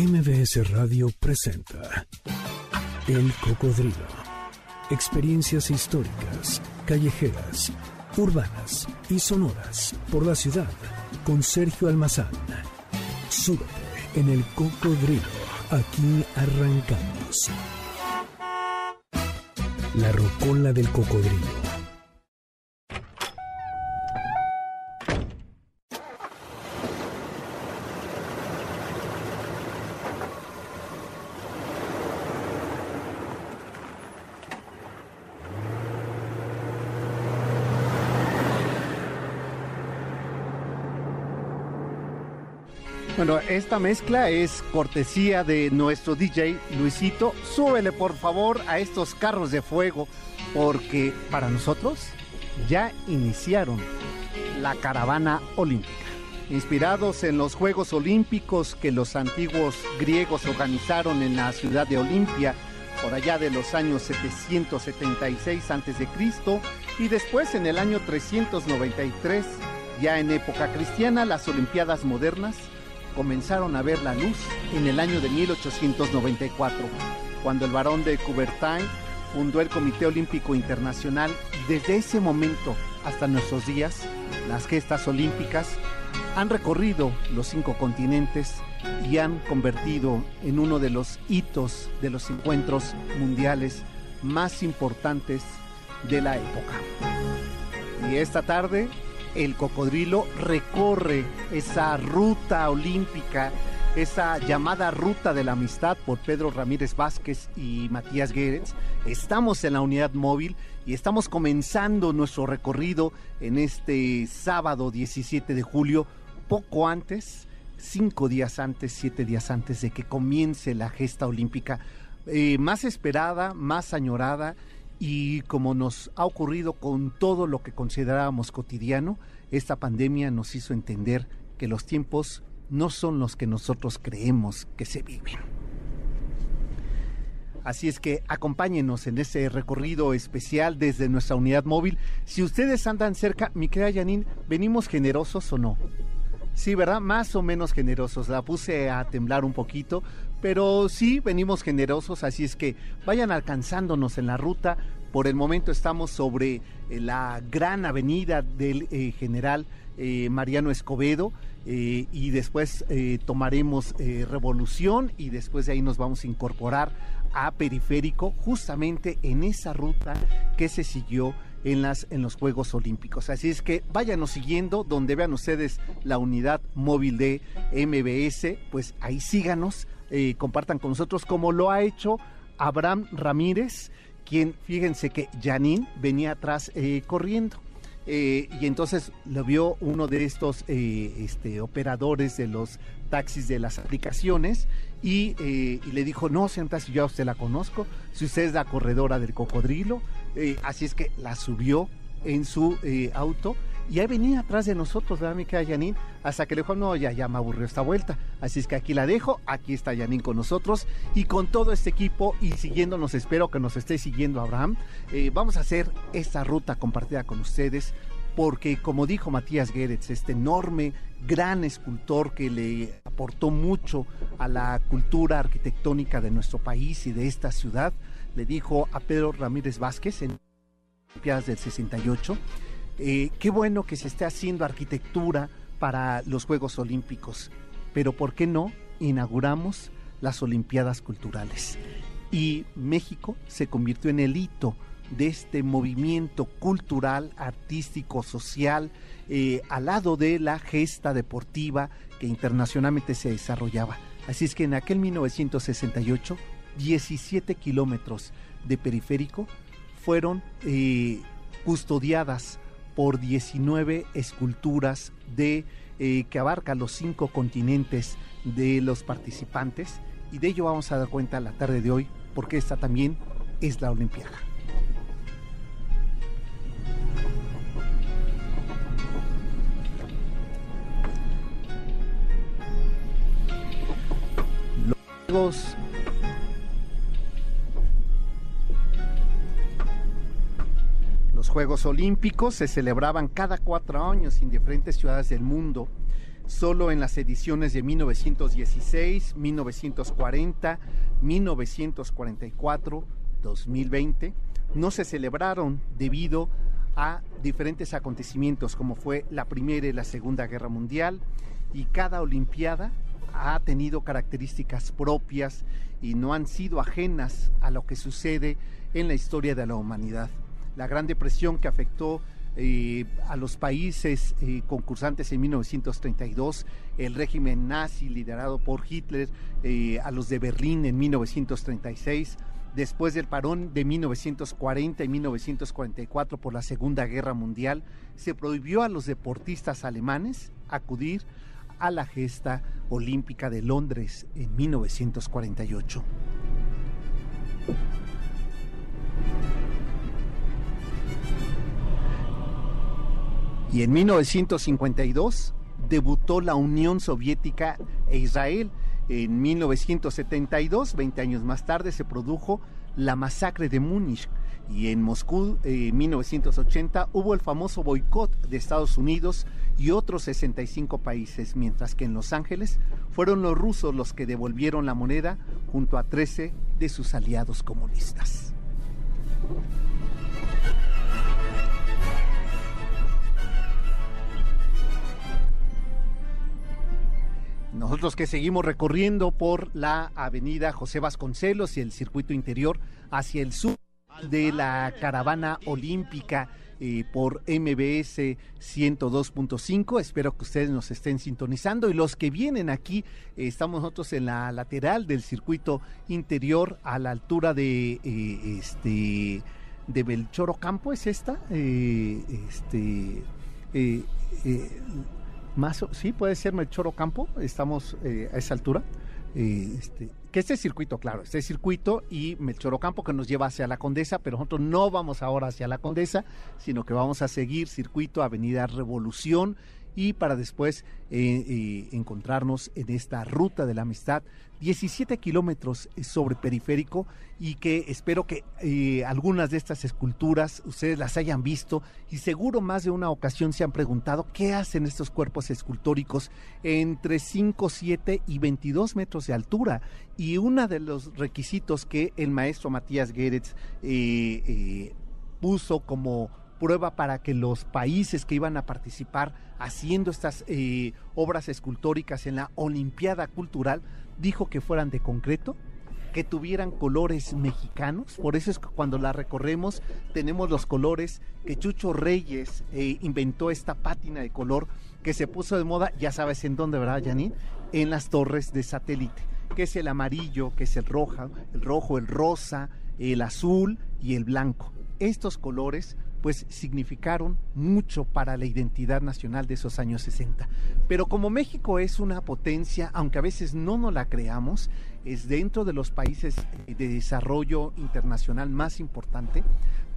MBS Radio presenta El Cocodrilo. Experiencias históricas, callejeras, urbanas y sonoras por la ciudad con Sergio Almazán. Súbete en El Cocodrilo. Aquí arrancamos. La rocola del cocodrilo Bueno, esta mezcla es cortesía de nuestro DJ Luisito. Súbele por favor a estos carros de fuego porque para nosotros ya iniciaron la caravana olímpica. Inspirados en los Juegos Olímpicos que los antiguos griegos organizaron en la ciudad de Olimpia por allá de los años 776 a.C. y después en el año 393, ya en época cristiana, las Olimpiadas modernas comenzaron a ver la luz en el año de 1894, cuando el barón de Coubertin fundó el Comité Olímpico Internacional desde ese momento hasta nuestros días, las gestas olímpicas han recorrido los cinco continentes y han convertido en uno de los hitos de los encuentros mundiales más importantes de la época. Y esta tarde el cocodrilo recorre esa ruta olímpica, esa llamada ruta de la amistad por Pedro Ramírez Vázquez y Matías Guérez. Estamos en la unidad móvil y estamos comenzando nuestro recorrido en este sábado 17 de julio, poco antes, cinco días antes, siete días antes de que comience la gesta olímpica eh, más esperada, más añorada y como nos ha ocurrido con todo lo que considerábamos cotidiano, esta pandemia nos hizo entender que los tiempos no son los que nosotros creemos que se viven. Así es que acompáñenos en ese recorrido especial desde nuestra unidad móvil. Si ustedes andan cerca, mi querida Janine, ¿venimos generosos o no? Sí, ¿verdad? Más o menos generosos. La puse a temblar un poquito, pero sí venimos generosos, así es que vayan alcanzándonos en la ruta. Por el momento estamos sobre eh, la gran avenida del eh, general eh, Mariano Escobedo y después tomaremos Revolución y después de ahí nos vamos a incorporar a Periférico justamente en esa ruta que se siguió en, las, en los Juegos Olímpicos. Así es que váyanos siguiendo, donde vean ustedes la unidad móvil de MBS, pues ahí síganos, compartan con nosotros como lo ha hecho Abraham Ramírez, quien fíjense que Janine venía atrás eh, corriendo. Eh, y entonces lo vio uno de estos este, operadores de los taxis de las aplicaciones y, le dijo, no, señorita, si yo a usted la conozco, si usted es la corredora del cocodrilo, eh, así es que la subió en su eh, auto y ahí venía atrás de nosotros, ¿verdad, mi querida? Hasta que le dijo, no, ya, ya me aburrió esta vuelta. Así es que aquí la dejo, aquí está Janine con nosotros y con todo este equipo y siguiéndonos, espero que nos esté siguiendo Abraham. Eh, vamos a hacer esta ruta compartida con ustedes porque como dijo Matías Geretz, este enorme, gran escultor que le aportó mucho a la cultura arquitectónica de nuestro país y de esta ciudad, le dijo a Pedro Ramírez Vázquez en Olimpiadas del 68, eh, qué bueno que se esté haciendo arquitectura para los Juegos Olímpicos, pero ¿por qué no inauguramos las Olimpiadas Culturales? Y México se convirtió en el hito de este movimiento cultural, artístico, social, eh, al lado de la gesta deportiva que internacionalmente se desarrollaba. Así es que en aquel 1968 17 kilómetros de periférico fueron eh, custodiadas por 19 esculturas de, eh, que abarcan los cinco continentes de los participantes y de ello vamos a dar cuenta la tarde de hoy porque esta también es la Olimpiada. Los Los Juegos Olímpicos se celebraban cada cuatro años en diferentes ciudades del mundo. Solo en las ediciones de 1916, 1940, 1944, 2020 no se celebraron debido a diferentes acontecimientos como fue la Primera y la Segunda Guerra Mundial y cada Olimpiada ha tenido características propias y no han sido ajenas a lo que sucede en la historia de la humanidad. La Gran Depresión que afectó eh, a los países eh, concursantes en 1932, el régimen nazi liderado por Hitler, eh, a los de Berlín en 1936, después del parón de 1940 y 1944 por la Segunda Guerra Mundial, se prohibió a los deportistas alemanes acudir a la gesta olímpica de Londres en 1948. Y en 1952 debutó la Unión Soviética e Israel. En 1972, 20 años más tarde, se produjo la masacre de Múnich y en Moscú en 1980 hubo el famoso boicot de Estados Unidos y otros 65 países, mientras que en Los Ángeles fueron los rusos los que devolvieron la moneda junto a 13 de sus aliados comunistas. Nosotros que seguimos recorriendo por la avenida José Vasconcelos y el circuito interior hacia el sur de la caravana olímpica eh, por MBS 102.5. Espero que ustedes nos estén sintonizando y los que vienen aquí, eh, estamos nosotros en la lateral del circuito interior a la altura de eh, este de Belchoro Campo, ¿es esta? este más, sí, puede ser Melchoro Campo, estamos eh, a esa altura. Eh, este, que este circuito, claro, este circuito y Melchoro Campo que nos lleva hacia la Condesa, pero nosotros no vamos ahora hacia la Condesa, sino que vamos a seguir circuito Avenida Revolución y para después eh, encontrarnos en esta ruta de la amistad 17 kilómetros sobre periférico y que espero que eh, algunas de estas esculturas ustedes las hayan visto y seguro más de una ocasión se han preguntado qué hacen estos cuerpos escultóricos entre 5, 7 y 22 metros de altura. Y uno de los requisitos que el maestro Matías eh, eh, puso como prueba para que los países que iban a participar haciendo estas obras escultóricas en la Olimpiada Cultural dijo que fueran de concreto, que tuvieran colores mexicanos. Por eso es que cuando la recorremos tenemos los colores que Chucho Reyes eh, inventó esta pátina de color que se puso de moda, ya sabes en dónde, ¿verdad, Janine? En las torres de satélite, que es el amarillo, que es el rojo, el rojo, el rosa, el azul y el blanco. Estos colores pues significaron mucho para la identidad nacional de esos años 60. Pero como México es una potencia, aunque a veces no nos la creamos, es dentro de los países de desarrollo internacional más importante,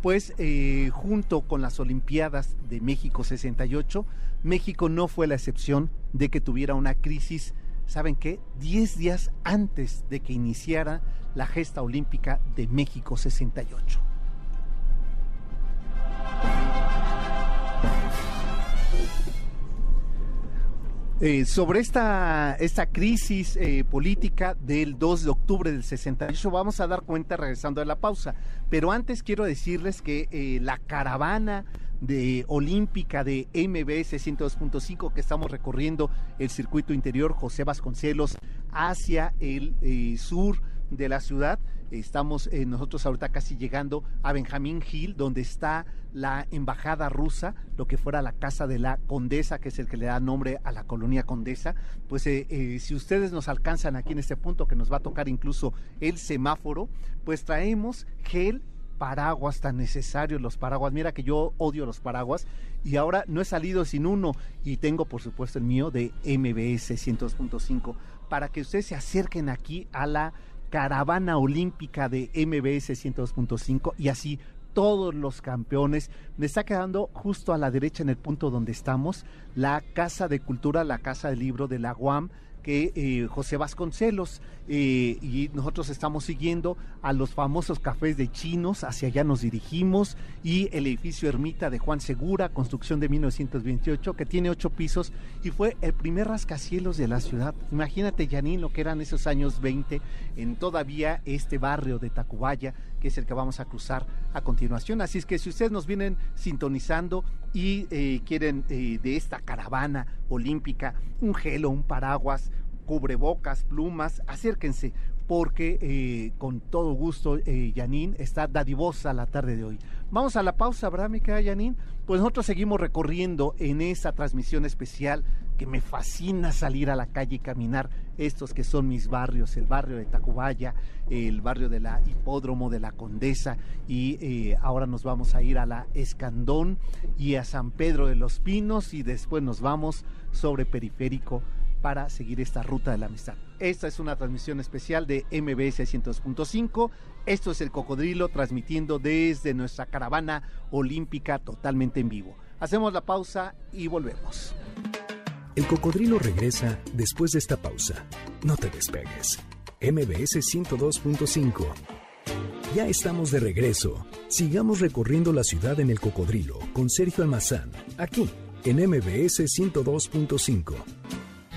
pues eh, junto con las Olimpiadas de México 68, México no fue la excepción de que tuviera una crisis, ¿saben qué? Diez días antes de que iniciara la gesta olímpica de México 68. Eh, sobre esta, esta crisis eh, política del 2 de octubre del 68 vamos a dar cuenta regresando a la pausa. Pero antes quiero decirles que eh, la caravana de olímpica de MBS 102.5 que estamos recorriendo el circuito interior José Vasconcelos hacia el sur de la ciudad. Estamos eh, nosotros ahorita casi llegando a Benjamín Hill, donde está la embajada rusa, lo que fuera la casa de la condesa, que es el que le da nombre a la colonia condesa. Pues eh, eh, si ustedes nos alcanzan aquí en este punto, que nos va a tocar incluso el semáforo, pues traemos gel paraguas tan necesarios los paraguas. Mira que yo odio los paraguas y ahora no he salido sin uno y tengo por supuesto el mío de MBS 102.5 para que ustedes se acerquen aquí a la caravana olímpica de MBS 102.5 y así todos los campeones. Me está quedando justo a la derecha en el punto donde estamos la Casa de Cultura, la Casa del Libro de la UAM, que eh, José Vasconcelos eh, y nosotros estamos siguiendo a los famosos cafés de chinos, hacia allá nos dirigimos y el edificio Ermita de Juan Segura, construcción de 1928, que tiene ocho pisos y fue el primer rascacielos de la ciudad. Imagínate, Yanin, lo que eran esos años 20 en todavía este barrio de Tacubaya, que es el que vamos a cruzar a continuación. Así es que si ustedes nos vienen sintonizando y eh, quieren de esta caravana olímpica, un gelo, un paraguas, cubrebocas, plumas, acérquense, porque eh, con todo gusto, eh, está dadivosa la tarde de hoy. Vamos a la pausa, ¿verdad, mi querida Pues nosotros seguimos recorriendo en esa transmisión especial me fascina salir a la calle y caminar estos que son mis barrios, el barrio de Tacubaya, el barrio de la Hipódromo de la Condesa y eh, ahora nos vamos a ir a la Escandón y a San Pedro de los Pinos y después nos vamos sobre Periférico para seguir esta ruta de la amistad. Esta es una transmisión especial de MBS 102.5. Esto es el Cocodrilo transmitiendo desde nuestra caravana olímpica totalmente en vivo. Hacemos la pausa y volvemos. El Cocodrilo regresa después de esta pausa. No te despegues. MBS 102.5. Ya estamos de regreso. Sigamos recorriendo la ciudad en el Cocodrilo con Sergio Almazán, aquí en MBS 102.5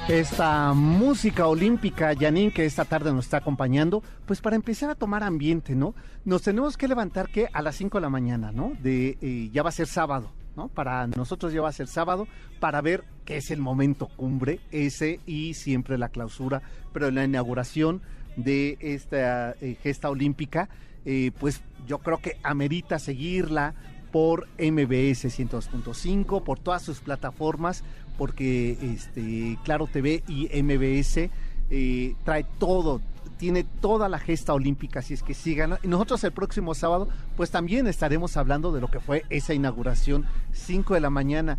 esta música olímpica, Janine, que esta tarde nos está acompañando, pues para empezar a tomar ambiente, ¿no? Nos tenemos que levantar que a las 5 de la mañana, ¿no? De, eh, ya va a ser sábado, Para nosotros ya va a ser sábado, para ver qué es el momento cumbre, ese y siempre la clausura, pero la inauguración de esta eh, gesta olímpica, eh, pues yo creo que amerita seguirla por MBS 102.5, por todas sus plataformas, porque este, Claro TV y MBS eh, trae todo, tiene toda la gesta olímpica, así es que sigan. Y nosotros el próximo sábado, pues también estaremos hablando de lo que fue esa inauguración, 5 de la mañana.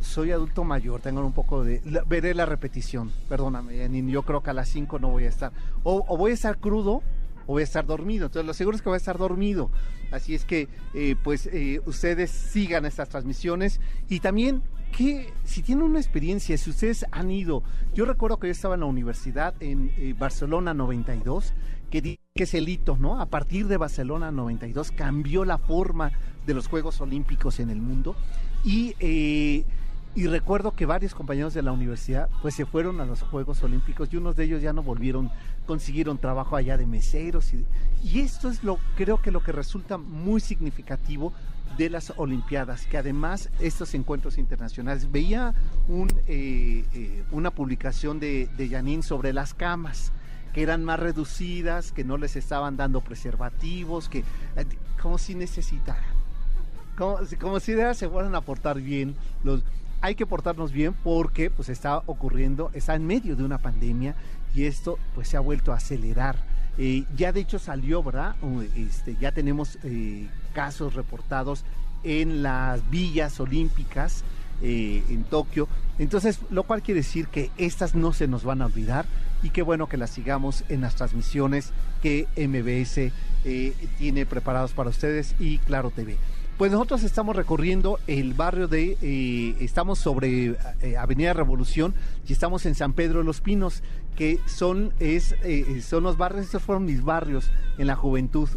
Soy adulto mayor, tengo un poco de... veré la repetición, perdóname, yo creo que a las 5 no voy a estar. o voy a estar crudo, o voy a estar dormido. Entonces, lo seguro es que voy a estar dormido. Así es que, eh, pues, eh, ustedes sigan estas transmisiones y también que si tienen una experiencia, si ustedes han ido, yo recuerdo que yo estaba en la universidad en eh, Barcelona 92, que, que es el hito, ¿no? A partir de Barcelona 92 cambió la forma de los Juegos Olímpicos en el mundo y y recuerdo que varios compañeros de la universidad pues se fueron a los Juegos Olímpicos y unos de ellos ya no volvieron, consiguieron trabajo allá de meseros. Y, y esto es lo, creo que lo que resulta muy significativo de las Olimpiadas, que además estos encuentros internacionales, veía un, eh, eh, una publicación de, de Janine sobre las camas que eran más reducidas, que no les estaban dando preservativos, que eh, como si necesitaran, como, como si se fueran a portar bien los hay que portarnos bien porque pues está ocurriendo, está en medio de una pandemia y esto pues se ha vuelto a acelerar. Eh, ya de hecho salió, ¿verdad? Este, ya tenemos eh, casos reportados en las villas olímpicas eh, en Tokio. Entonces, lo cual quiere decir que estas no se nos van a olvidar y qué bueno que las sigamos en las transmisiones que MBS tiene preparados para ustedes y Claro TV. Pues nosotros estamos recorriendo el barrio de, eh, estamos sobre eh, Avenida Revolución y estamos en San Pedro de los Pinos, que son, es, eh, son los barrios, estos fueron mis barrios en la juventud.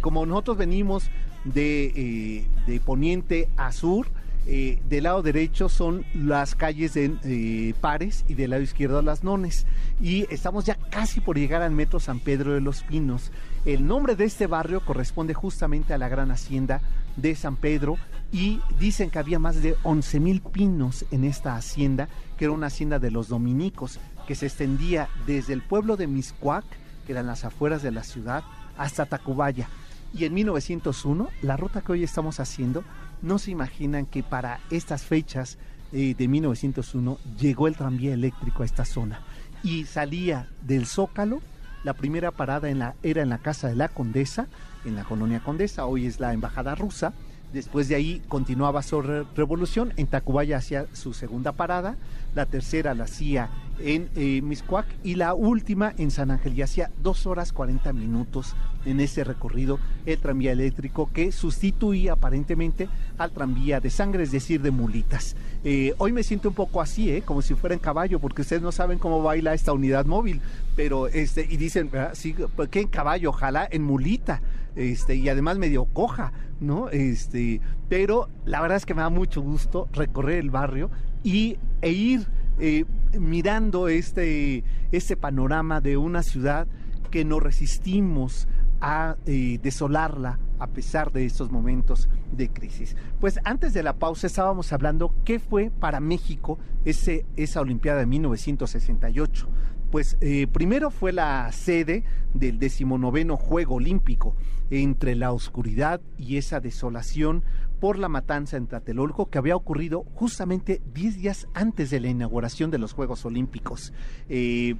como nosotros venimos de, de Poniente a Sur, del lado derecho son las calles de Pares y del lado izquierdo las Nones. Y estamos ya casi por llegar al metro San Pedro de los Pinos. El nombre de este barrio corresponde justamente a la gran hacienda de San Pedro y dicen que había más de 11 mil pinos en esta hacienda, que era una hacienda de los dominicos, que se extendía desde el pueblo de Miscuac, que eran las afueras de la ciudad, hasta Tacubaya. Y en 1901, la ruta que hoy estamos haciendo no se imaginan que para estas fechas eh, de 1901 llegó el tranvía eléctrico a esta zona y salía del Zócalo. La primera parada era en la casa de la Condesa, en la colonia Condesa, hoy es la embajada rusa. Después de ahí continuaba su revolución. En Tacubaya hacía su segunda parada. La tercera la hacía en eh, Miscuac y la última en San Ángel. Y hacía dos horas 40 minutos en ese recorrido el tranvía eléctrico que sustituía aparentemente al tranvía de sangre, es decir, de mulitas. Eh, hoy me siento un poco así, ¿eh? como si fuera en caballo, porque ustedes no saben cómo baila esta unidad móvil, pero este, y dicen, sí, ¿qué en caballo? Ojalá en mulita, este, y además medio coja, ¿no? Este, pero la verdad es que me da mucho gusto recorrer el barrio y, e ir eh, mirando este, este panorama de una ciudad que nos resistimos a eh, desolarla a pesar de estos momentos de crisis. Pues antes de la pausa estábamos hablando qué fue para México ese, esa Olimpiada de 1968. Pues eh, primero fue la sede del decimonoveno Juego Olímpico entre la oscuridad y esa desolación por la matanza en Tlatelolco que había ocurrido justamente 10 días antes de la inauguración de los Juegos Olímpicos. Eh,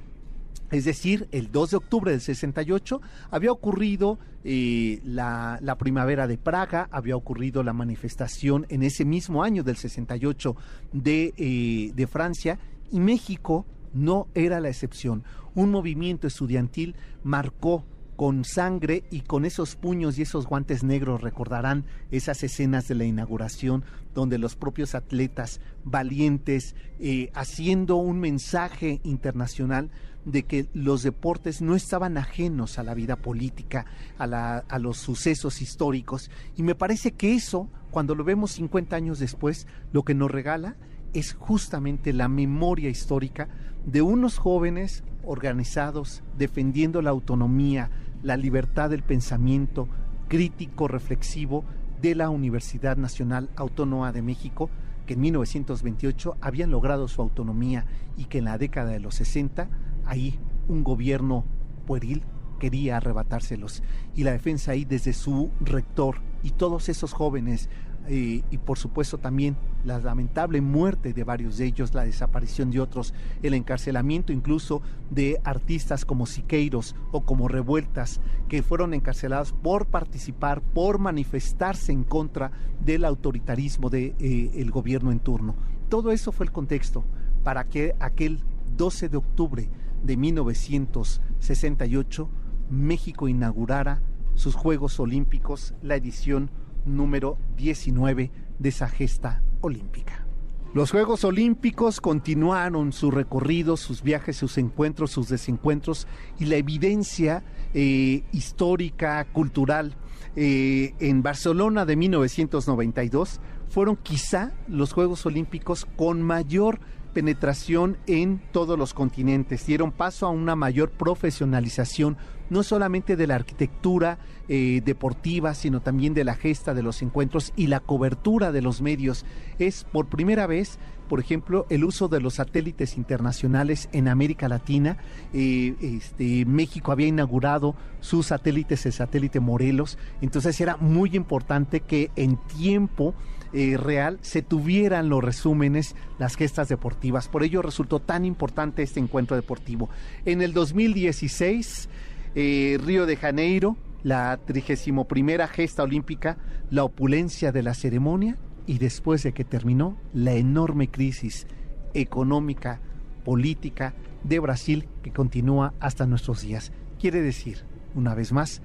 es decir, el 2 de octubre del 68 había ocurrido eh, la, primavera de Praga, había ocurrido la manifestación en ese mismo año del 68 de, eh, de Francia y México no era la excepción. Un movimiento estudiantil marcó con sangre y con esos puños y esos guantes negros recordarán esas escenas de la inauguración donde los propios atletas valientes eh, haciendo un mensaje internacional de que los deportes no estaban ajenos a la vida política, a, a los sucesos históricos. Y me parece que eso, cuando lo vemos 50 años después, lo que nos regala es justamente la memoria histórica de unos jóvenes organizados defendiendo la autonomía, la libertad del pensamiento crítico, reflexivo de la Universidad Nacional Autónoma de México, que en 1928 habían logrado su autonomía y que en la década de los 60 ahí un gobierno pueril quería arrebatárselos. Y la defensa ahí desde su rector y todos esos jóvenes y por supuesto también la lamentable muerte de varios de ellos, la desaparición de otros, el encarcelamiento incluso de artistas como Siqueiros o como Revueltas, que fueron encarcelados por participar, por manifestarse en contra del autoritarismo del de, eh, gobierno en turno. Todo eso fue el contexto para que aquel 12 de octubre de 1968 México inaugurara sus Juegos Olímpicos, la edición número 19 de esa gesta olímpica. Los Juegos Olímpicos continuaron su recorrido, sus viajes, sus encuentros, sus desencuentros y la evidencia eh, histórica, cultural. Eh, en Barcelona de 1992 fueron quizá los Juegos Olímpicos con mayor penetración en todos los continentes, dieron paso a una mayor profesionalización, no solamente de la arquitectura eh, deportiva, sino también de la gesta de los encuentros y la cobertura de los medios. Es por primera vez, por ejemplo, el uso de los satélites internacionales en América Latina. Eh, este, México había inaugurado sus satélites, el satélite Morelos, entonces era muy importante que en tiempo eh, real se tuvieran los resúmenes, las gestas deportivas. Por ello resultó tan importante este encuentro deportivo. En el 2016, eh, Río de Janeiro, la 31 primera gesta olímpica, la opulencia de la ceremonia y después de que terminó, la enorme crisis económica, política de Brasil que continúa hasta nuestros días. Quiere decir, una vez más,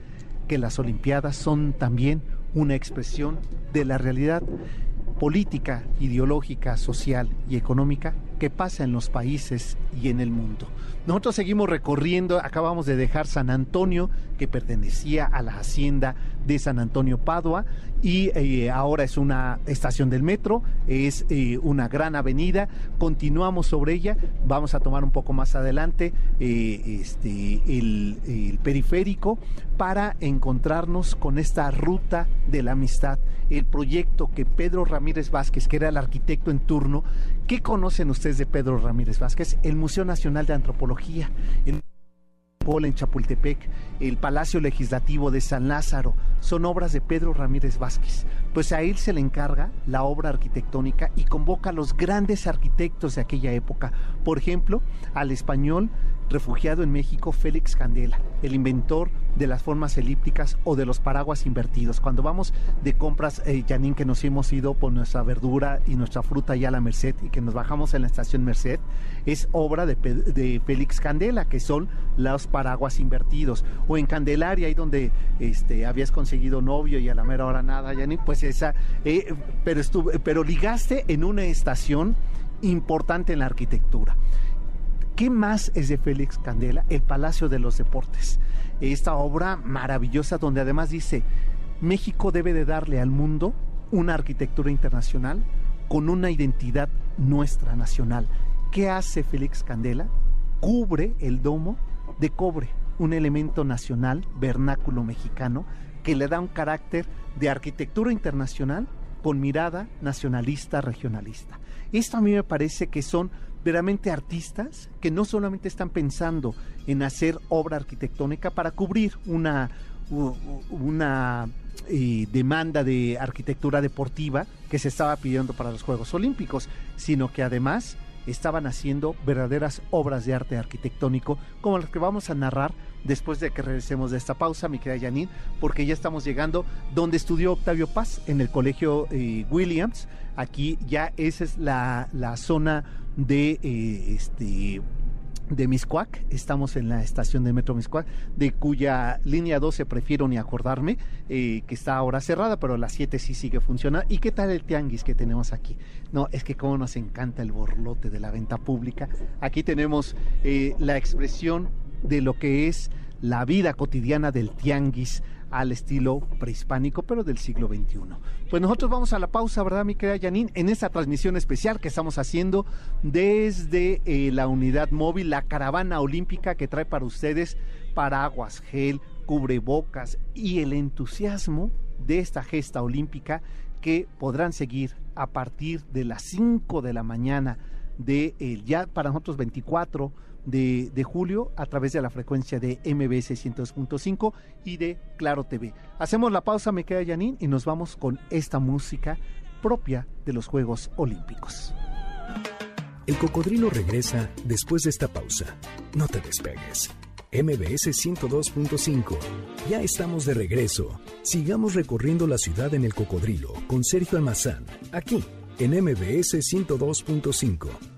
que las Olimpiadas son también una expresión de la realidad política, ideológica, social y económica que pasa en los países y en el mundo. Nosotros seguimos recorriendo, acabamos de dejar San Antonio, que pertenecía a la hacienda de San Antonio Padua, y eh, ahora es una estación del metro, es eh, una gran avenida, continuamos sobre ella, vamos a tomar un poco más adelante eh, este, el, el periférico para encontrarnos con esta ruta de la amistad, el proyecto que Pedro Ramírez Vázquez, que era el arquitecto en turno, ¿qué conocen ustedes de Pedro Ramírez Vázquez? El Museo Nacional de Antropología. El en Chapultepec, el Palacio Legislativo de San Lázaro, son obras de Pedro Ramírez Vázquez. Pues a él se le encarga la obra arquitectónica y convoca a los grandes arquitectos de aquella época. Por ejemplo, al español refugiado en México Félix Candela, el inventor de las formas elípticas o de los paraguas invertidos. Cuando vamos de compras, eh, Janine, que nos hemos ido por nuestra verdura y nuestra fruta ya a la Merced y que nos bajamos en la estación Merced, es obra de, Félix Candela, que son los paraguas invertidos. O en Candelaria, ahí donde este, habías conseguido novio y a la mera hora nada, Janine, pues esa, eh, pero, estuve, pero ligaste en una estación importante en la arquitectura. ¿Qué más es de Félix Candela? El Palacio de los Deportes. Esta obra maravillosa donde además dice, México debe de darle al mundo una arquitectura internacional con una identidad nuestra nacional. ¿Qué hace Félix Candela? Cubre el domo de cobre, un elemento nacional, vernáculo mexicano, que le da un carácter de arquitectura internacional con mirada nacionalista, regionalista. Esto a mí me parece que son veramente artistas que no solamente están pensando en hacer obra arquitectónica para cubrir una, una eh, demanda de arquitectura deportiva que se estaba pidiendo para los Juegos Olímpicos, sino que además estaban haciendo verdaderas obras de arte arquitectónico como las que vamos a narrar después de que regresemos de esta pausa, mi querida Janine, porque ya estamos llegando donde estudió Octavio Paz, en el colegio eh, Williams. Aquí ya esa es la, la zona de eh, este de Miscuac, estamos en la estación de Metro Miscuac, de cuya línea 12 prefiero ni acordarme, eh, que está ahora cerrada, pero la 7 sí sigue funcionando. ¿Y qué tal el tianguis que tenemos aquí? No, es que como nos encanta el borlote de la venta pública. Aquí tenemos la expresión de lo que es la vida cotidiana del tianguis al estilo prehispánico, pero del siglo XXI. Pues nosotros vamos a la pausa, ¿verdad, mi querida Janine? En esta transmisión especial que estamos haciendo desde eh, la unidad móvil, la caravana olímpica que trae para ustedes paraguas, gel, cubrebocas y el entusiasmo de esta gesta olímpica que podrán seguir a partir de las 5 de la mañana de eh, ya para nosotros 24 de, julio a través de la frecuencia de MBS 102.5 y de Claro TV. Hacemos la pausa, me queda Janine, y nos vamos con esta música propia de los Juegos Olímpicos. El cocodrilo regresa después de esta pausa. No te despegues. MBS 102.5. Ya estamos de regreso. Sigamos recorriendo la ciudad en el cocodrilo con Sergio Almazán, aquí en MBS 102.5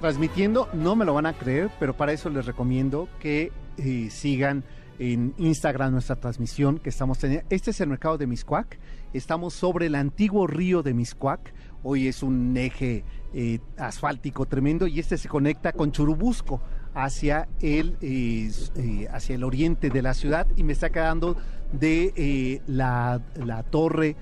transmitiendo, no me lo van a creer, pero para eso les recomiendo que eh, sigan en Instagram nuestra transmisión que estamos teniendo. Este es el mercado de Miscuac. Estamos sobre el antiguo río de Miscuac. Hoy es un eje eh, asfáltico tremendo y este se conecta con Churubusco hacia el, eh, hacia el oriente de la ciudad y me está quedando de la, la, torre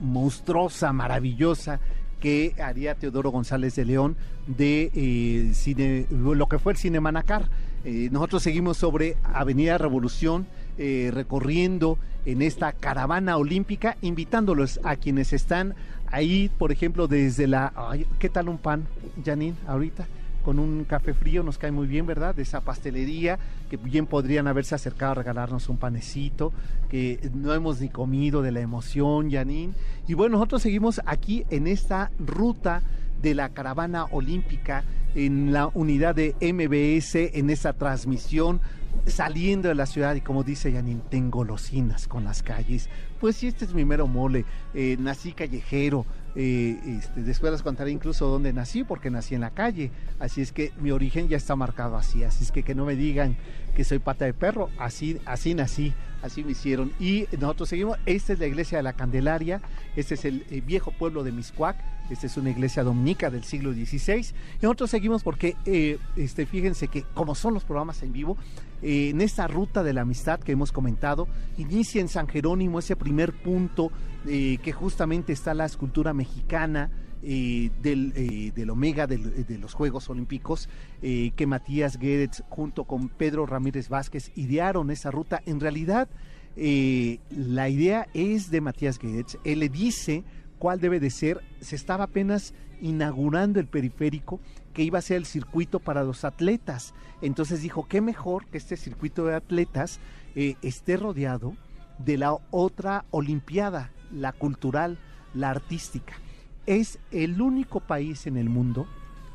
monstruosa, maravillosa que haría Teodoro González de León de eh, cine, lo que fue el Cine Manacar. Eh, nosotros seguimos sobre Avenida Revolución, eh, recorriendo en esta caravana olímpica, invitándolos a quienes están ahí, por ejemplo, desde la... ¿Qué tal un pan, Janine, ahorita? Con un café frío nos cae muy bien, ¿verdad? De esa pastelería que bien podrían haberse acercado a regalarnos un panecito, que no hemos ni comido de la emoción, Janine. Y bueno, nosotros seguimos aquí en esta ruta de la caravana olímpica en la unidad de MBS, en esta transmisión saliendo de la ciudad y como dice Janine, tengo golosinas con las calles. Pues sí, este es mi mero mole. Eh, nací callejero, eh, después les contaré incluso dónde nací, porque nací en la calle. Así es que mi origen ya está marcado así. Así es que que no me digan que soy pata de perro. Así, así nací, así me hicieron. Y nosotros seguimos. Esta es la iglesia de la Candelaria. Este es el, eh, viejo pueblo de Miscuac. Esta es una iglesia dominica del siglo XVI. Y nosotros seguimos porque, eh, este, fíjense que como son los programas en vivo, en esta ruta de la amistad que hemos comentado, inicia en San Jerónimo ese primer punto eh, que justamente está la escultura mexicana. Eh, del, eh, del, Omega de los Juegos Olímpicos, que Matías Guedes junto con Pedro Ramírez Vázquez idearon esa ruta. En realidad, la idea es de Matías Guedes. Él le dice cuál debe de ser. Se estaba apenas inaugurando el periférico que iba a ser el circuito para los atletas. Entonces dijo, qué mejor que este circuito de atletas esté rodeado de la otra Olimpiada, la cultural, la artística. Es el único país en el mundo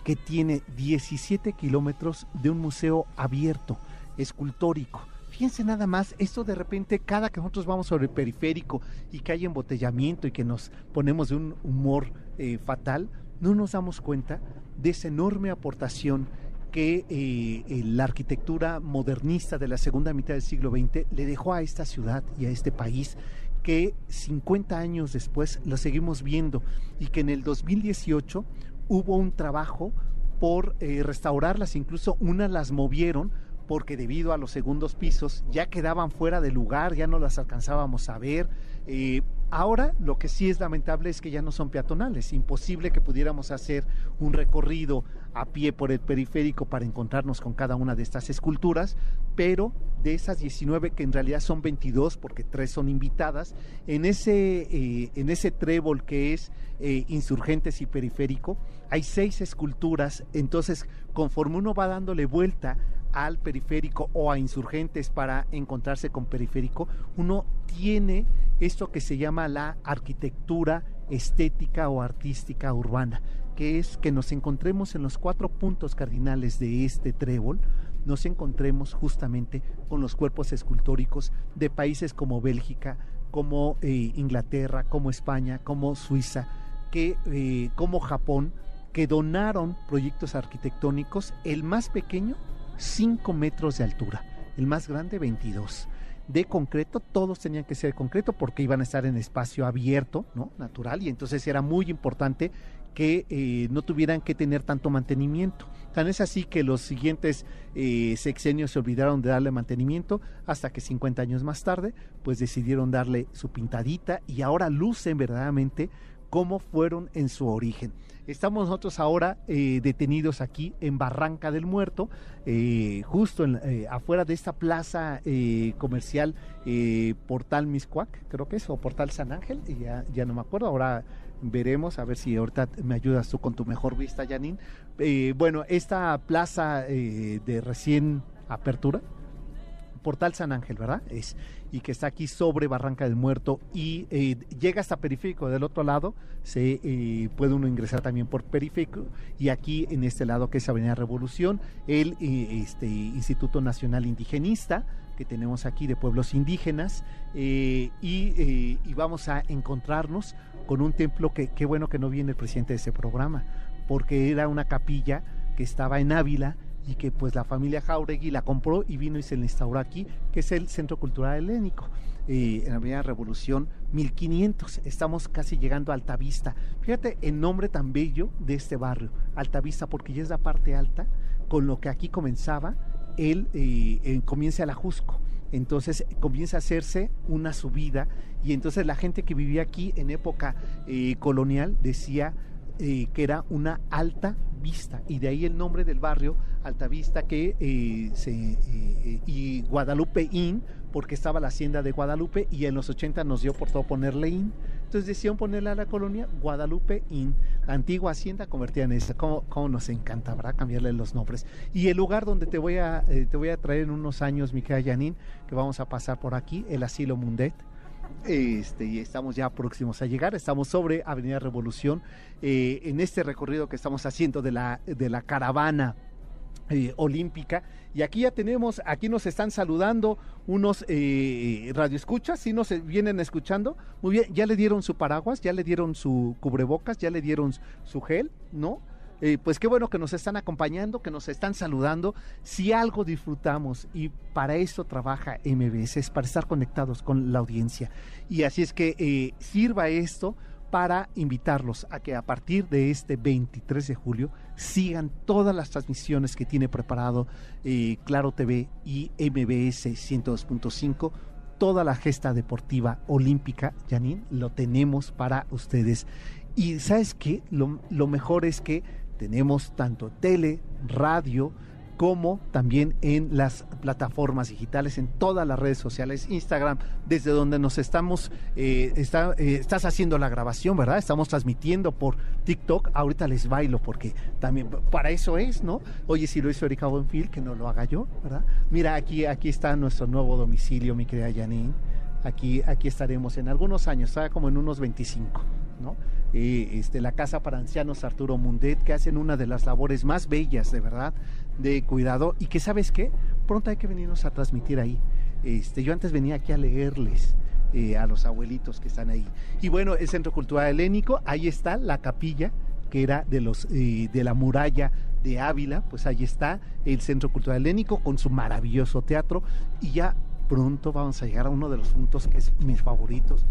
que tiene 17 kilómetros de un museo abierto, escultórico. Fíjense nada más, esto de repente, cada que nosotros vamos sobre el periférico y que hay embotellamiento y que nos ponemos de un humor eh, fatal, no nos damos cuenta de esa enorme aportación que eh, la arquitectura modernista de la segunda mitad del siglo XX le dejó a esta ciudad y a este país que 50 años después lo seguimos viendo y que en el 2018 hubo un trabajo por eh, restaurarlas, incluso unas las movieron porque debido a los segundos pisos ya quedaban fuera de lugar, ya no las alcanzábamos a ver. Eh, ahora lo que sí es lamentable es que ya no son peatonales, imposible que pudiéramos hacer un recorrido a pie por el periférico para encontrarnos con cada una de estas esculturas, pero de esas 19 que en realidad son 22 porque tres son invitadas, en ese, eh, en ese trébol que es eh, insurgentes y periférico, hay seis esculturas, entonces conforme uno va dándole vuelta al periférico o a insurgentes para encontrarse con periférico, uno tiene esto que se llama la arquitectura estética o artística urbana, que es que nos encontremos en los cuatro puntos cardinales de este trébol, nos encontremos justamente con los cuerpos escultóricos de países como Bélgica, como eh, Inglaterra, como España, como Suiza, que, eh, como Japón, que donaron proyectos arquitectónicos, el más pequeño 5 metros de altura, el más grande 22 de concreto, todos tenían que ser de concreto porque iban a estar en espacio abierto, ¿no? Natural, y entonces era muy importante que eh, no tuvieran que tener tanto mantenimiento. Tan es así que los siguientes eh, sexenios se olvidaron de darle mantenimiento hasta que 50 años más tarde, pues decidieron darle su pintadita y ahora lucen verdaderamente cómo fueron en su origen. Estamos nosotros ahora eh, detenidos aquí en Barranca del Muerto, eh, justo eh, afuera de esta plaza comercial Portal Miscuac, creo que es, o Portal San Ángel, ya, ya no me acuerdo, ahora veremos, a ver si ahorita me ayudas tú con tu mejor vista, Janine. bueno, esta plaza de recién apertura, Portal San Ángel, ¿verdad? Es, y que está aquí sobre Barranca del Muerto y eh, llega hasta Periférico. Del otro lado se eh, puede uno ingresar también por Periférico y aquí en este lado que es Avenida Revolución, el eh, este, Instituto Nacional Indigenista que tenemos aquí de pueblos indígenas y, vamos a encontrarnos con un templo que qué bueno que no viene el presidente de ese programa porque era una capilla que estaba en Ávila y que pues la familia Jauregui la compró y vino y se la instauró aquí, que es el Centro Cultural Helénico. Eh, en la Avenida Revolución 1500. Estamos casi llegando a Altavista. Fíjate el nombre tan bello de este barrio, Altavista, porque ya es la parte alta, con lo que aquí comenzaba, él eh, comienza el Ajusco. Entonces comienza a hacerse una subida y entonces la gente que vivía aquí en época eh, colonial decía que era una alta vista y de ahí el nombre del barrio Altavista que eh, eh, y Guadalupe Inn porque estaba la hacienda de Guadalupe y en los 80 nos dio por todo ponerle Inn. Entonces decían ponerle a la colonia Guadalupe Inn. La antigua hacienda convertida en esta cómo, nos encanta cambiarle los nombres. Y el lugar donde te voy a eh, te voy a traer en unos años Micaela Yanin que vamos a pasar por aquí el asilo Mundet este, y estamos ya próximos a llegar. Estamos sobre Avenida Revolución eh, en este recorrido que estamos haciendo de la, de la caravana eh, olímpica. Y aquí ya tenemos, aquí nos están saludando unos eh, radioescuchas, si nos vienen escuchando. Muy bien, ya le dieron su paraguas, ya le dieron su cubrebocas, ya le dieron su gel, ¿no? Eh, pues qué bueno que nos están acompañando, que nos están saludando. Si algo disfrutamos y para eso trabaja MBS, es para estar conectados con la audiencia. Y así es que eh, sirva esto para invitarlos a que a partir de este 23 de julio sigan todas las transmisiones que tiene preparado eh, Claro TV y MBS 102.5 toda la gesta deportiva olímpica, Janine, lo tenemos para ustedes. Y sabes qué, lo, lo mejor es que tenemos tanto tele, radio, como también en las plataformas digitales, en todas las redes sociales, Instagram, desde donde nos estamos, eh, está, eh, estás haciendo la grabación, ¿verdad? Estamos transmitiendo por TikTok, ahorita les bailo porque también para eso es, ¿no? Oye, si lo hizo Erika Buenfil, que no lo haga yo, ¿verdad? Mira, aquí, aquí está nuestro nuevo domicilio, mi querida Janine. Aquí, aquí estaremos en algunos años, como en unos 25, ¿no? Este, la Casa para Ancianos Arturo Mundet, que hacen una de las labores más bellas, de verdad, de cuidado, y que sabes qué, pronto hay que venirnos a transmitir ahí. Este, yo antes venía aquí a leerles. Eh, a los abuelitos que están ahí. Y bueno, el Centro Cultural Helénico, ahí está la capilla que era de los eh, de la muralla de Ávila, pues ahí está el Centro Cultural Helénico con su maravilloso teatro y ya pronto vamos a llegar a uno de los puntos que es mis favoritos,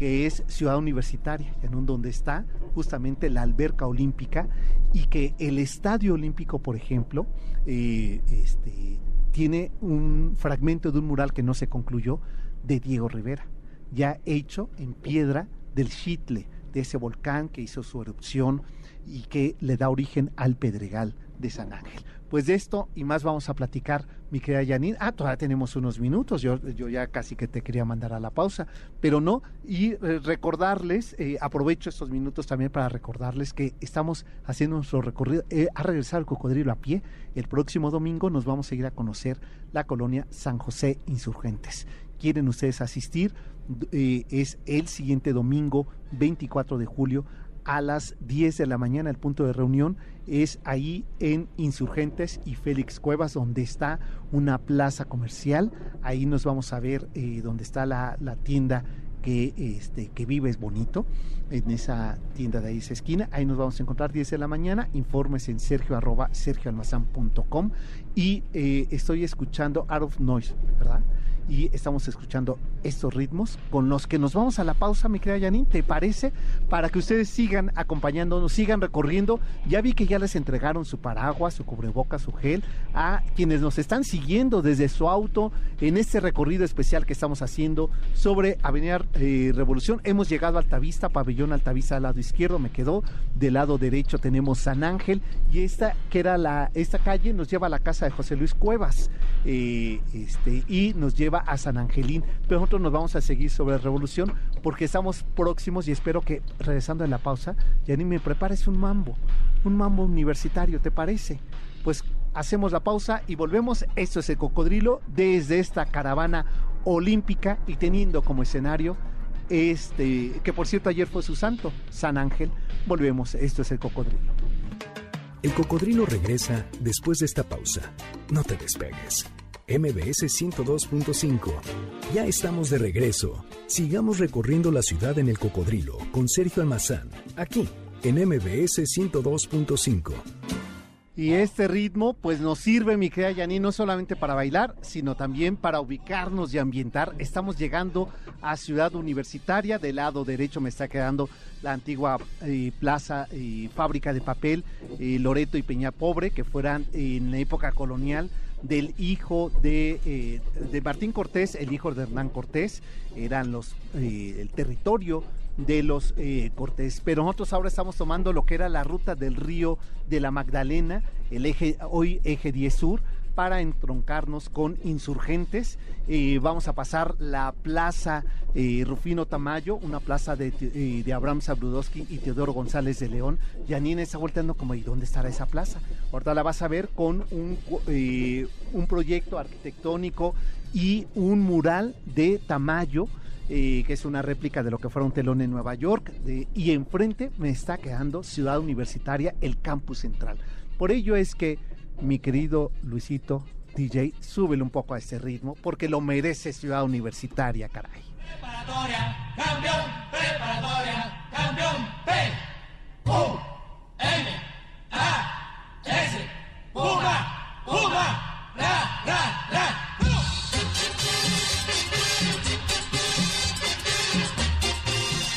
que es Ciudad Universitaria, en donde está justamente la alberca olímpica y que el Estadio Olímpico, por ejemplo, eh, este, tiene un fragmento de un mural que no se concluyó de Diego Rivera, ya hecho en piedra del Chitle, de ese volcán que hizo su erupción y que le da origen al Pedregal de San Ángel. Pues de esto y más vamos a platicar, mi querida Janine. Ah, todavía tenemos unos minutos, yo, yo ya casi que te quería mandar a la pausa, pero no. Y eh, recordarles, eh, aprovecho estos minutos también para recordarles que estamos haciendo nuestro recorrido, eh, a regresar al cocodrilo a pie. El próximo domingo nos vamos a ir a conocer la colonia San José Insurgentes. ¿Quieren ustedes asistir? es el siguiente domingo 24 de julio a las 10 de la mañana. El punto de reunión es ahí en Insurgentes y Félix Cuevas, donde está una plaza comercial. Ahí nos vamos a ver eh, donde está la, la tienda que, este, que bonito, en esa tienda de ahí esa esquina. Ahí nos vamos a encontrar 10 de la mañana. Informes en sergio arroba sergioalmazán.com y eh, estoy escuchando Out of Noise, ¿verdad? Y estamos escuchando estos ritmos con los que nos vamos a la pausa, mi querida Janine, ¿te parece? Para que ustedes sigan acompañándonos, sigan recorriendo. Ya vi que ya les entregaron su paraguas, su cubrebocas, su gel a quienes nos están siguiendo desde su auto en este recorrido especial que estamos haciendo sobre Avenida eh, Revolución. Hemos llegado a Altavista, pabellón Altavista al lado izquierdo, me quedó. Del lado derecho tenemos San Ángel y esta que era la esta calle nos lleva a la casa de José Luis Cuevas eh, este, y nos lleva a San Angelín, pero nosotros nos vamos a seguir sobre revolución porque estamos próximos y espero que regresando en la pausa, ya ni me prepares un mambo, un mambo universitario, ¿te parece? Pues hacemos la pausa y volvemos. Esto es el cocodrilo desde esta caravana olímpica y teniendo como escenario este, que por cierto ayer fue su santo, San Ángel. Volvemos, esto es el cocodrilo. El cocodrilo regresa después de esta pausa. No te despegues. MBS 102.5. Ya estamos de regreso. Sigamos recorriendo la ciudad en el cocodrilo con Sergio Almazán, aquí en MBS 102.5. Y este ritmo pues nos sirve, mi querida Yaní, no solamente para bailar, sino también para ubicarnos y ambientar. Estamos llegando a Ciudad Universitaria, del lado derecho me está quedando la antigua eh, plaza y eh, fábrica de papel eh, Loreto y Peña Pobre, que fueran en la época colonial del hijo de, de Martín Cortés, el hijo de Hernán Cortés, eran los el territorio de los Cortés. Pero nosotros ahora estamos tomando lo que era la ruta del río de la Magdalena, el eje, hoy eje 10 sur, para entroncarnos con insurgentes. Eh, vamos a pasar la plaza eh, Rufino Tamayo, una plaza de, eh, Abraham Sabrudowski y Teodoro González de León. Janine está volteando como, ¿y dónde estará esa plaza? Ahorita la vas a ver con un, un proyecto arquitectónico y un mural de Tamayo. que es una réplica de lo que fuera un telón en Nueva York, y enfrente me está quedando Ciudad Universitaria, el campus central. Por ello es que mi querido Luisito DJ, súbele un poco a ese ritmo porque lo merece Ciudad Universitaria, caray. Preparatoria, campeón, preparatoria, campeón, P, U, N, A, S, Puma, Puma, ra, ra, ra.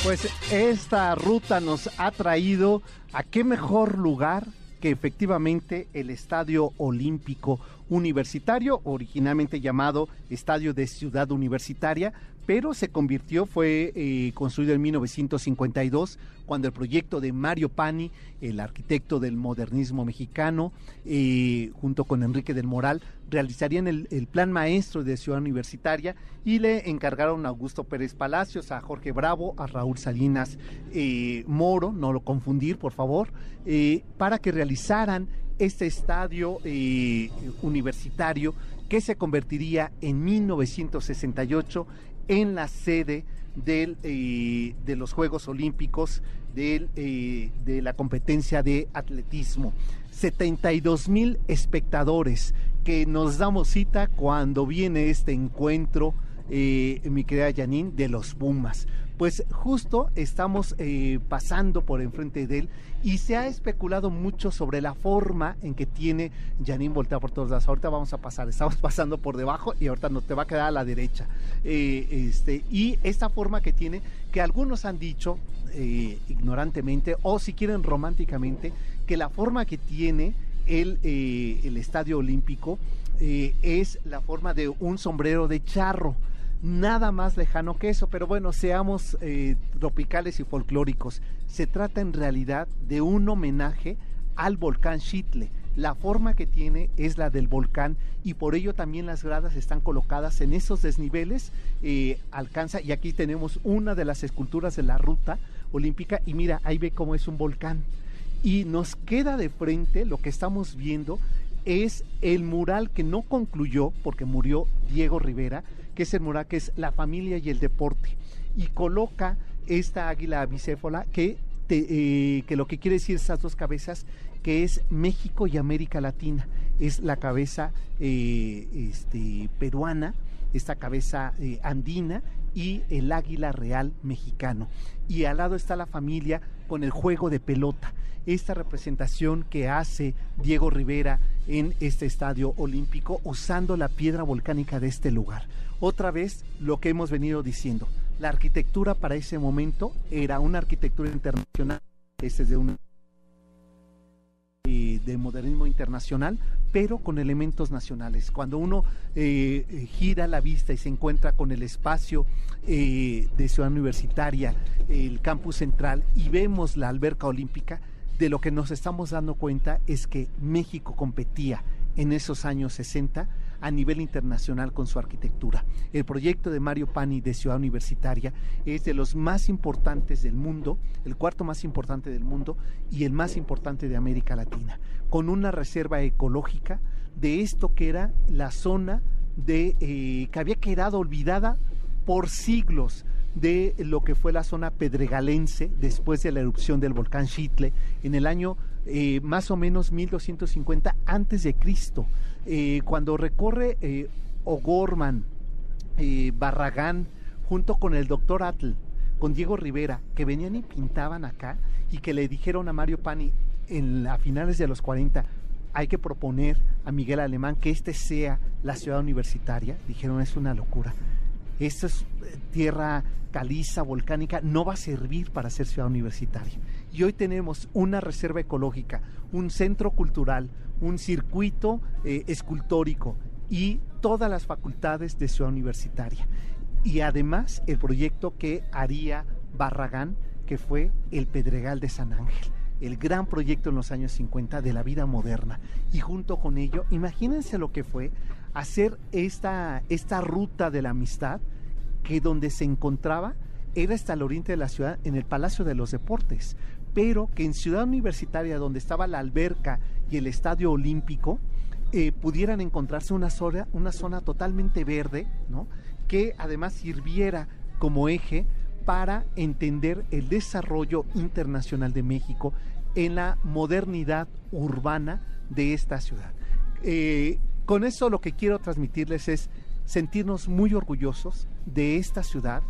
Pues esta ruta nos ha traído a qué mejor lugar que efectivamente el Estadio Olímpico Universitario, originalmente llamado Estadio de Ciudad Universitaria, pero se convirtió, fue eh, construido en 1952, cuando el proyecto de Mario Pani, el arquitecto del modernismo mexicano, eh, junto con Enrique del Moral, realizarían el, plan maestro de Ciudad Universitaria y le encargaron a Augusto Pérez Palacios, a Jorge Bravo, a Raúl Salinas eh, Moro, no lo confundir, por favor, para que realizaran este estadio universitario que se convertiría en 1968 en la sede eh, de los Juegos Olímpicos eh, de la competencia de atletismo. 72 mil espectadores que nos damos cita cuando viene este encuentro, eh, mi querida Janine, de los Pumas. Pues justo estamos eh, pasando por enfrente de él y se ha especulado mucho sobre la forma en que tiene Janine voltea por todos lados. Ahorita vamos a pasar, estamos pasando por debajo y ahorita no te va a quedar a la derecha. Eh, este, y esta forma que tiene, que algunos han dicho ignorantemente o si quieren románticamente, que la forma que tiene el, eh, el Estadio Olímpico eh, es la forma de un sombrero de charro. Nada más lejano que eso, pero bueno, seamos eh, tropicales y folclóricos. Se trata en realidad de un homenaje al volcán Chitle. La forma que tiene es la del volcán y por ello también las gradas están colocadas en esos desniveles. alcanza, y aquí tenemos una de las esculturas de la ruta olímpica y mira, ahí ve cómo es un volcán y nos queda de frente lo que estamos viendo es el mural que no concluyó porque murió Diego Rivera, que es el mural que es la familia y el deporte. Y coloca esta águila bicéfola que eh, que lo que quiere decir esas dos cabezas que es México y América Latina. Es la cabeza eh, este, peruana esta cabeza eh, andina y el águila real mexicano. Y al lado está la familia con el juego de pelota esta representación que hace Diego Rivera en este estadio olímpico usando la piedra volcánica de este lugar. Otra vez lo que hemos venido diciendo, la arquitectura para ese momento era una arquitectura internacional, este es de eh, de modernismo internacional, pero con elementos nacionales. Cuando uno eh, eh, gira la vista y se encuentra con el espacio de Ciudad Universitaria, el campus central, y vemos la alberca olímpica, de lo que nos estamos dando cuenta es que México competía en esos años 60 a nivel internacional con su arquitectura. El proyecto de Mario Pani de Ciudad Universitaria es de los más importantes del mundo, el cuarto más importante del mundo y el más importante de América Latina, con una reserva ecológica de esto que era la zona de eh, que había quedado olvidada por siglos de lo que fue la zona pedregalense después de la erupción del volcán Chitle en el año eh, más o menos 1250 antes de Cristo. Eh, cuando recorre eh, O'Gorman, Barragán, junto con el doctor Atl, con Diego Rivera, que venían y pintaban acá y que le dijeron a Mario Pani en, a finales de los 40, hay que proponer a Miguel Alemán que este sea la ciudad universitaria. Dijeron, es una locura. Esto es tierra caliza, volcánica, no va a servir para ser ciudad universitaria. Y hoy tenemos una reserva ecológica, un centro cultural, un circuito eh, escultórico y todas las facultades de ciudad universitaria. Y además el proyecto que haría Barragán, que fue el Pedregal de San Ángel el gran proyecto en los años 50 de la vida moderna. Y junto con ello, imagínense lo que fue hacer esta, esta ruta de la amistad que donde se encontraba era hasta el oriente de la ciudad, en el Palacio de los Deportes, pero que en Ciudad Universitaria, donde estaba la alberca y el Estadio Olímpico, eh, pudieran encontrarse una zona, una zona totalmente verde, ¿no? que además sirviera como eje para entender el desarrollo internacional de México en la modernidad urbana de esta ciudad. Eh, con eso lo que quiero transmitirles es sentirnos muy orgullosos de esta ciudad,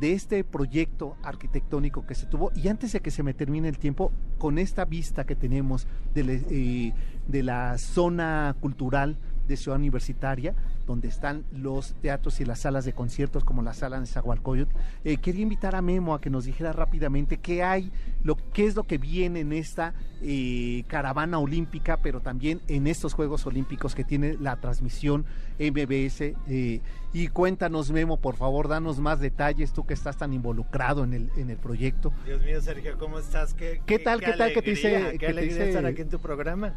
de este proyecto arquitectónico que se tuvo. Y antes de que se me termine el tiempo, con esta vista que tenemos de, eh, de la zona cultural de Ciudad Universitaria, donde están los teatros y las salas de conciertos como la sala de Zagualcoyot. Eh, quería invitar a Memo a que nos dijera rápidamente qué hay, lo, qué es lo que viene en esta eh, caravana olímpica, pero también en estos Juegos Olímpicos que tiene la transmisión MBS. Eh, y cuéntanos, Memo, por favor, danos más detalles, tú que estás tan involucrado en el, en el proyecto. Dios mío, Sergio, ¿cómo estás? ¿Qué, qué tal, qué, tal que te dice? Qué alegría estar aquí en tu programa.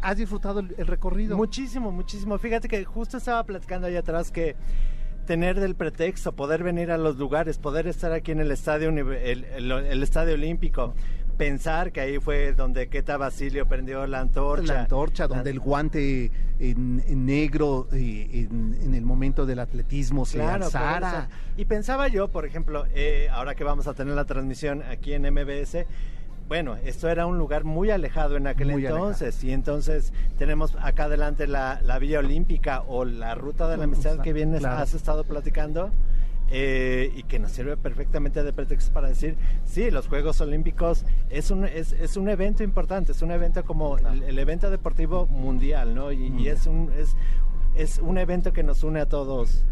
¿Has disfrutado el, el recorrido? Muchísimo, muchísimo. Fíjate que justo estaba platicando ahí atrás que tener del pretexto, poder venir a los lugares, poder estar aquí en el estadio, el, estadio olímpico, pensar que ahí fue donde Queta Basilio prendió la antorcha. La antorcha, donde el guante en, negro en, el momento del atletismo se claro, alzara. Y pensaba yo, por ejemplo, eh, ahora que vamos a tener la transmisión aquí en MBS, bueno, esto era un lugar muy alejado en aquel entonces y entonces tenemos acá adelante la, la Villa Olímpica o la Ruta de la Amistad que vienes, has estado platicando. Eh, y que nos sirve perfectamente de pretexto para decir, sí, los Juegos Olímpicos es un, es, es un evento importante, es un evento como el, evento deportivo mundial, ¿no? Y, es, un, es, es un evento que nos une a todos.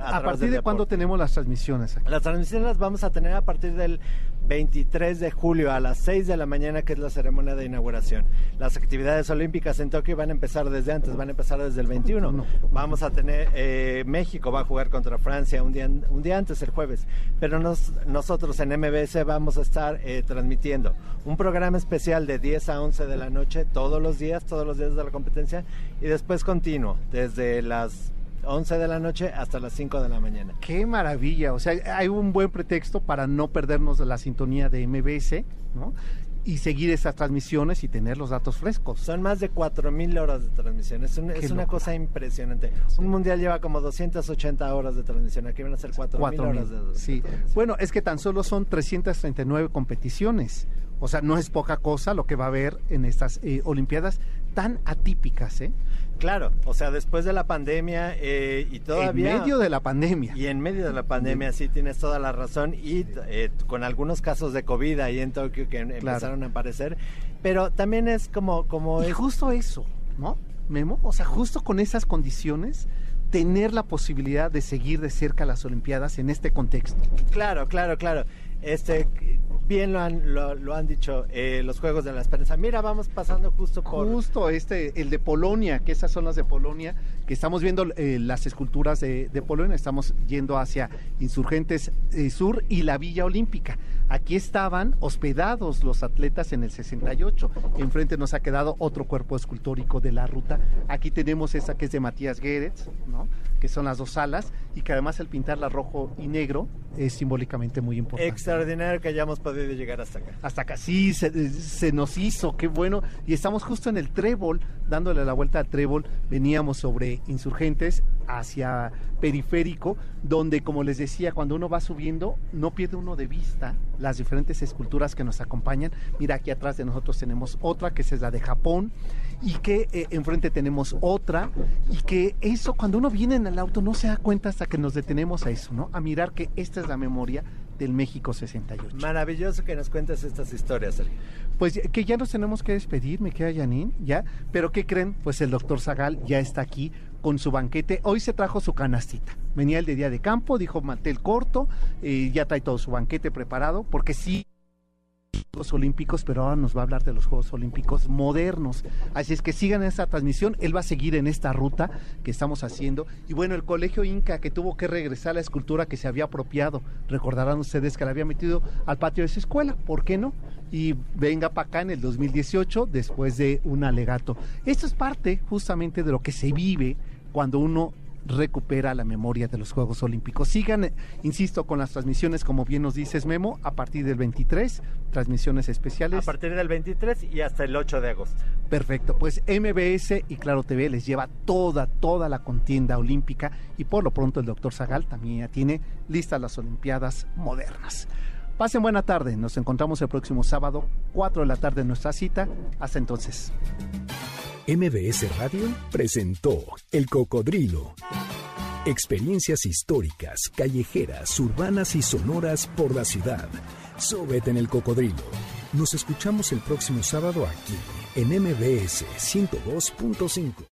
¿A, partir de cuándo tenemos las transmisiones? Las transmisiones las vamos a tener a partir del 23 de julio a las 6 de la mañana, que es la ceremonia de inauguración. Las actividades olímpicas en Tokio van a empezar desde antes, van a empezar desde el 21. Vamos a tener, eh, México va a jugar contra Francia un día, un día antes, el jueves, pero nosotros en MBS vamos a estar eh, transmitiendo un programa especial de 10 a 11 de la noche, todos los días, todos los días de la competencia, y después continuo, desde las 11 de la noche hasta las 5 de la mañana. Qué maravilla, o sea, hay un buen pretexto para no perdernos de la sintonía de MBS, ¿no? Y seguir esas transmisiones y tener los datos frescos. Son más de 4.000 horas de transmisión, es, una cosa impresionante. Un mundial lleva como 280 horas de transmisión, aquí van a ser 4.000 horas de, Sí, bueno, es que tan solo son 339 competiciones. O sea, no es poca cosa lo que va a haber en estas eh, Olimpiadas tan atípicas, ¿eh? Claro, o sea, después de la pandemia eh, y todavía... En medio de la pandemia. Y en medio de la pandemia, sí, tienes toda la razón. Y eh, con algunos casos de COVID ahí en Tokio que empezaron a aparecer. Pero también es como... como y justo eso, ¿no? Memo, o sea, justo con esas condiciones tener la posibilidad de seguir de cerca las Olimpiadas en este contexto. Claro, claro, claro. Este, bien lo han, lo, han dicho eh, los Juegos de la Esperanza. Mira, vamos pasando justo por... Justo este, el de Polonia, que esas son las de Polonia, que estamos viendo eh, las esculturas de, Polonia, estamos yendo hacia Insurgentes eh, Sur y la Villa Olímpica. Aquí estaban hospedados los atletas en el 68. Enfrente nos ha quedado otro cuerpo escultórico de la ruta. Aquí tenemos esa que es de Matías Guedes, ¿no? que son las dos alas, y que además al pintarla rojo y negro es simbólicamente muy importante. Extraordinario que hayamos podido llegar hasta acá. Hasta acá, sí, se, nos hizo, qué bueno. Y estamos justo en el trébol, dándole la vuelta al trébol. Veníamos sobre insurgentes hacia periférico, donde, como les decía, cuando uno va subiendo, no pierde uno de vista las diferentes esculturas que nos acompañan. Mira, aquí atrás de nosotros tenemos otra, que es la de Japón, y que eh, enfrente tenemos otra, y que eso, cuando uno viene en el auto, no se da cuenta hasta que nos detenemos a eso, ¿no? A mirar que esta es la memoria del México 68. Maravilloso que nos cuentes estas historias, Sergio. Pues que ya nos tenemos que despedir, me queda Janine, ya. Pero ¿qué creen? Pues el doctor Zagal ya está aquí con su banquete. Hoy se trajo su canastita. Venía el de día de campo, dijo mantel corto, eh, ya trae todo su banquete preparado, porque sí Juegos Olímpicos, pero ahora nos va a hablar de los Juegos Olímpicos modernos. Así es que sigan esta transmisión, él va a seguir en esta ruta que estamos haciendo. Y bueno, el Colegio Inca que tuvo que regresar a la escultura que se había apropiado, recordarán ustedes que la había metido al patio de su escuela, ¿por qué no? Y venga para acá en el 2018 después de un alegato. Esto es parte justamente de lo que se vive cuando uno recupera la memoria de los Juegos Olímpicos. Sigan, eh, insisto, con las transmisiones, como bien nos dices, Memo, a partir del 23, transmisiones especiales. A partir del 23 y hasta el 8 de agosto. Perfecto, pues MBS y Claro TV les lleva toda, toda la contienda olímpica y por lo pronto el doctor Zagal también ya tiene listas las Olimpiadas modernas. Pasen buena tarde, nos encontramos el próximo sábado, 4 de la tarde en nuestra cita. Hasta entonces. MBS Radio presentó El Cocodrilo. Experiencias históricas, callejeras, urbanas y sonoras por la ciudad. Súbete en El Cocodrilo. Nos escuchamos el próximo sábado aquí, en MBS 102.5.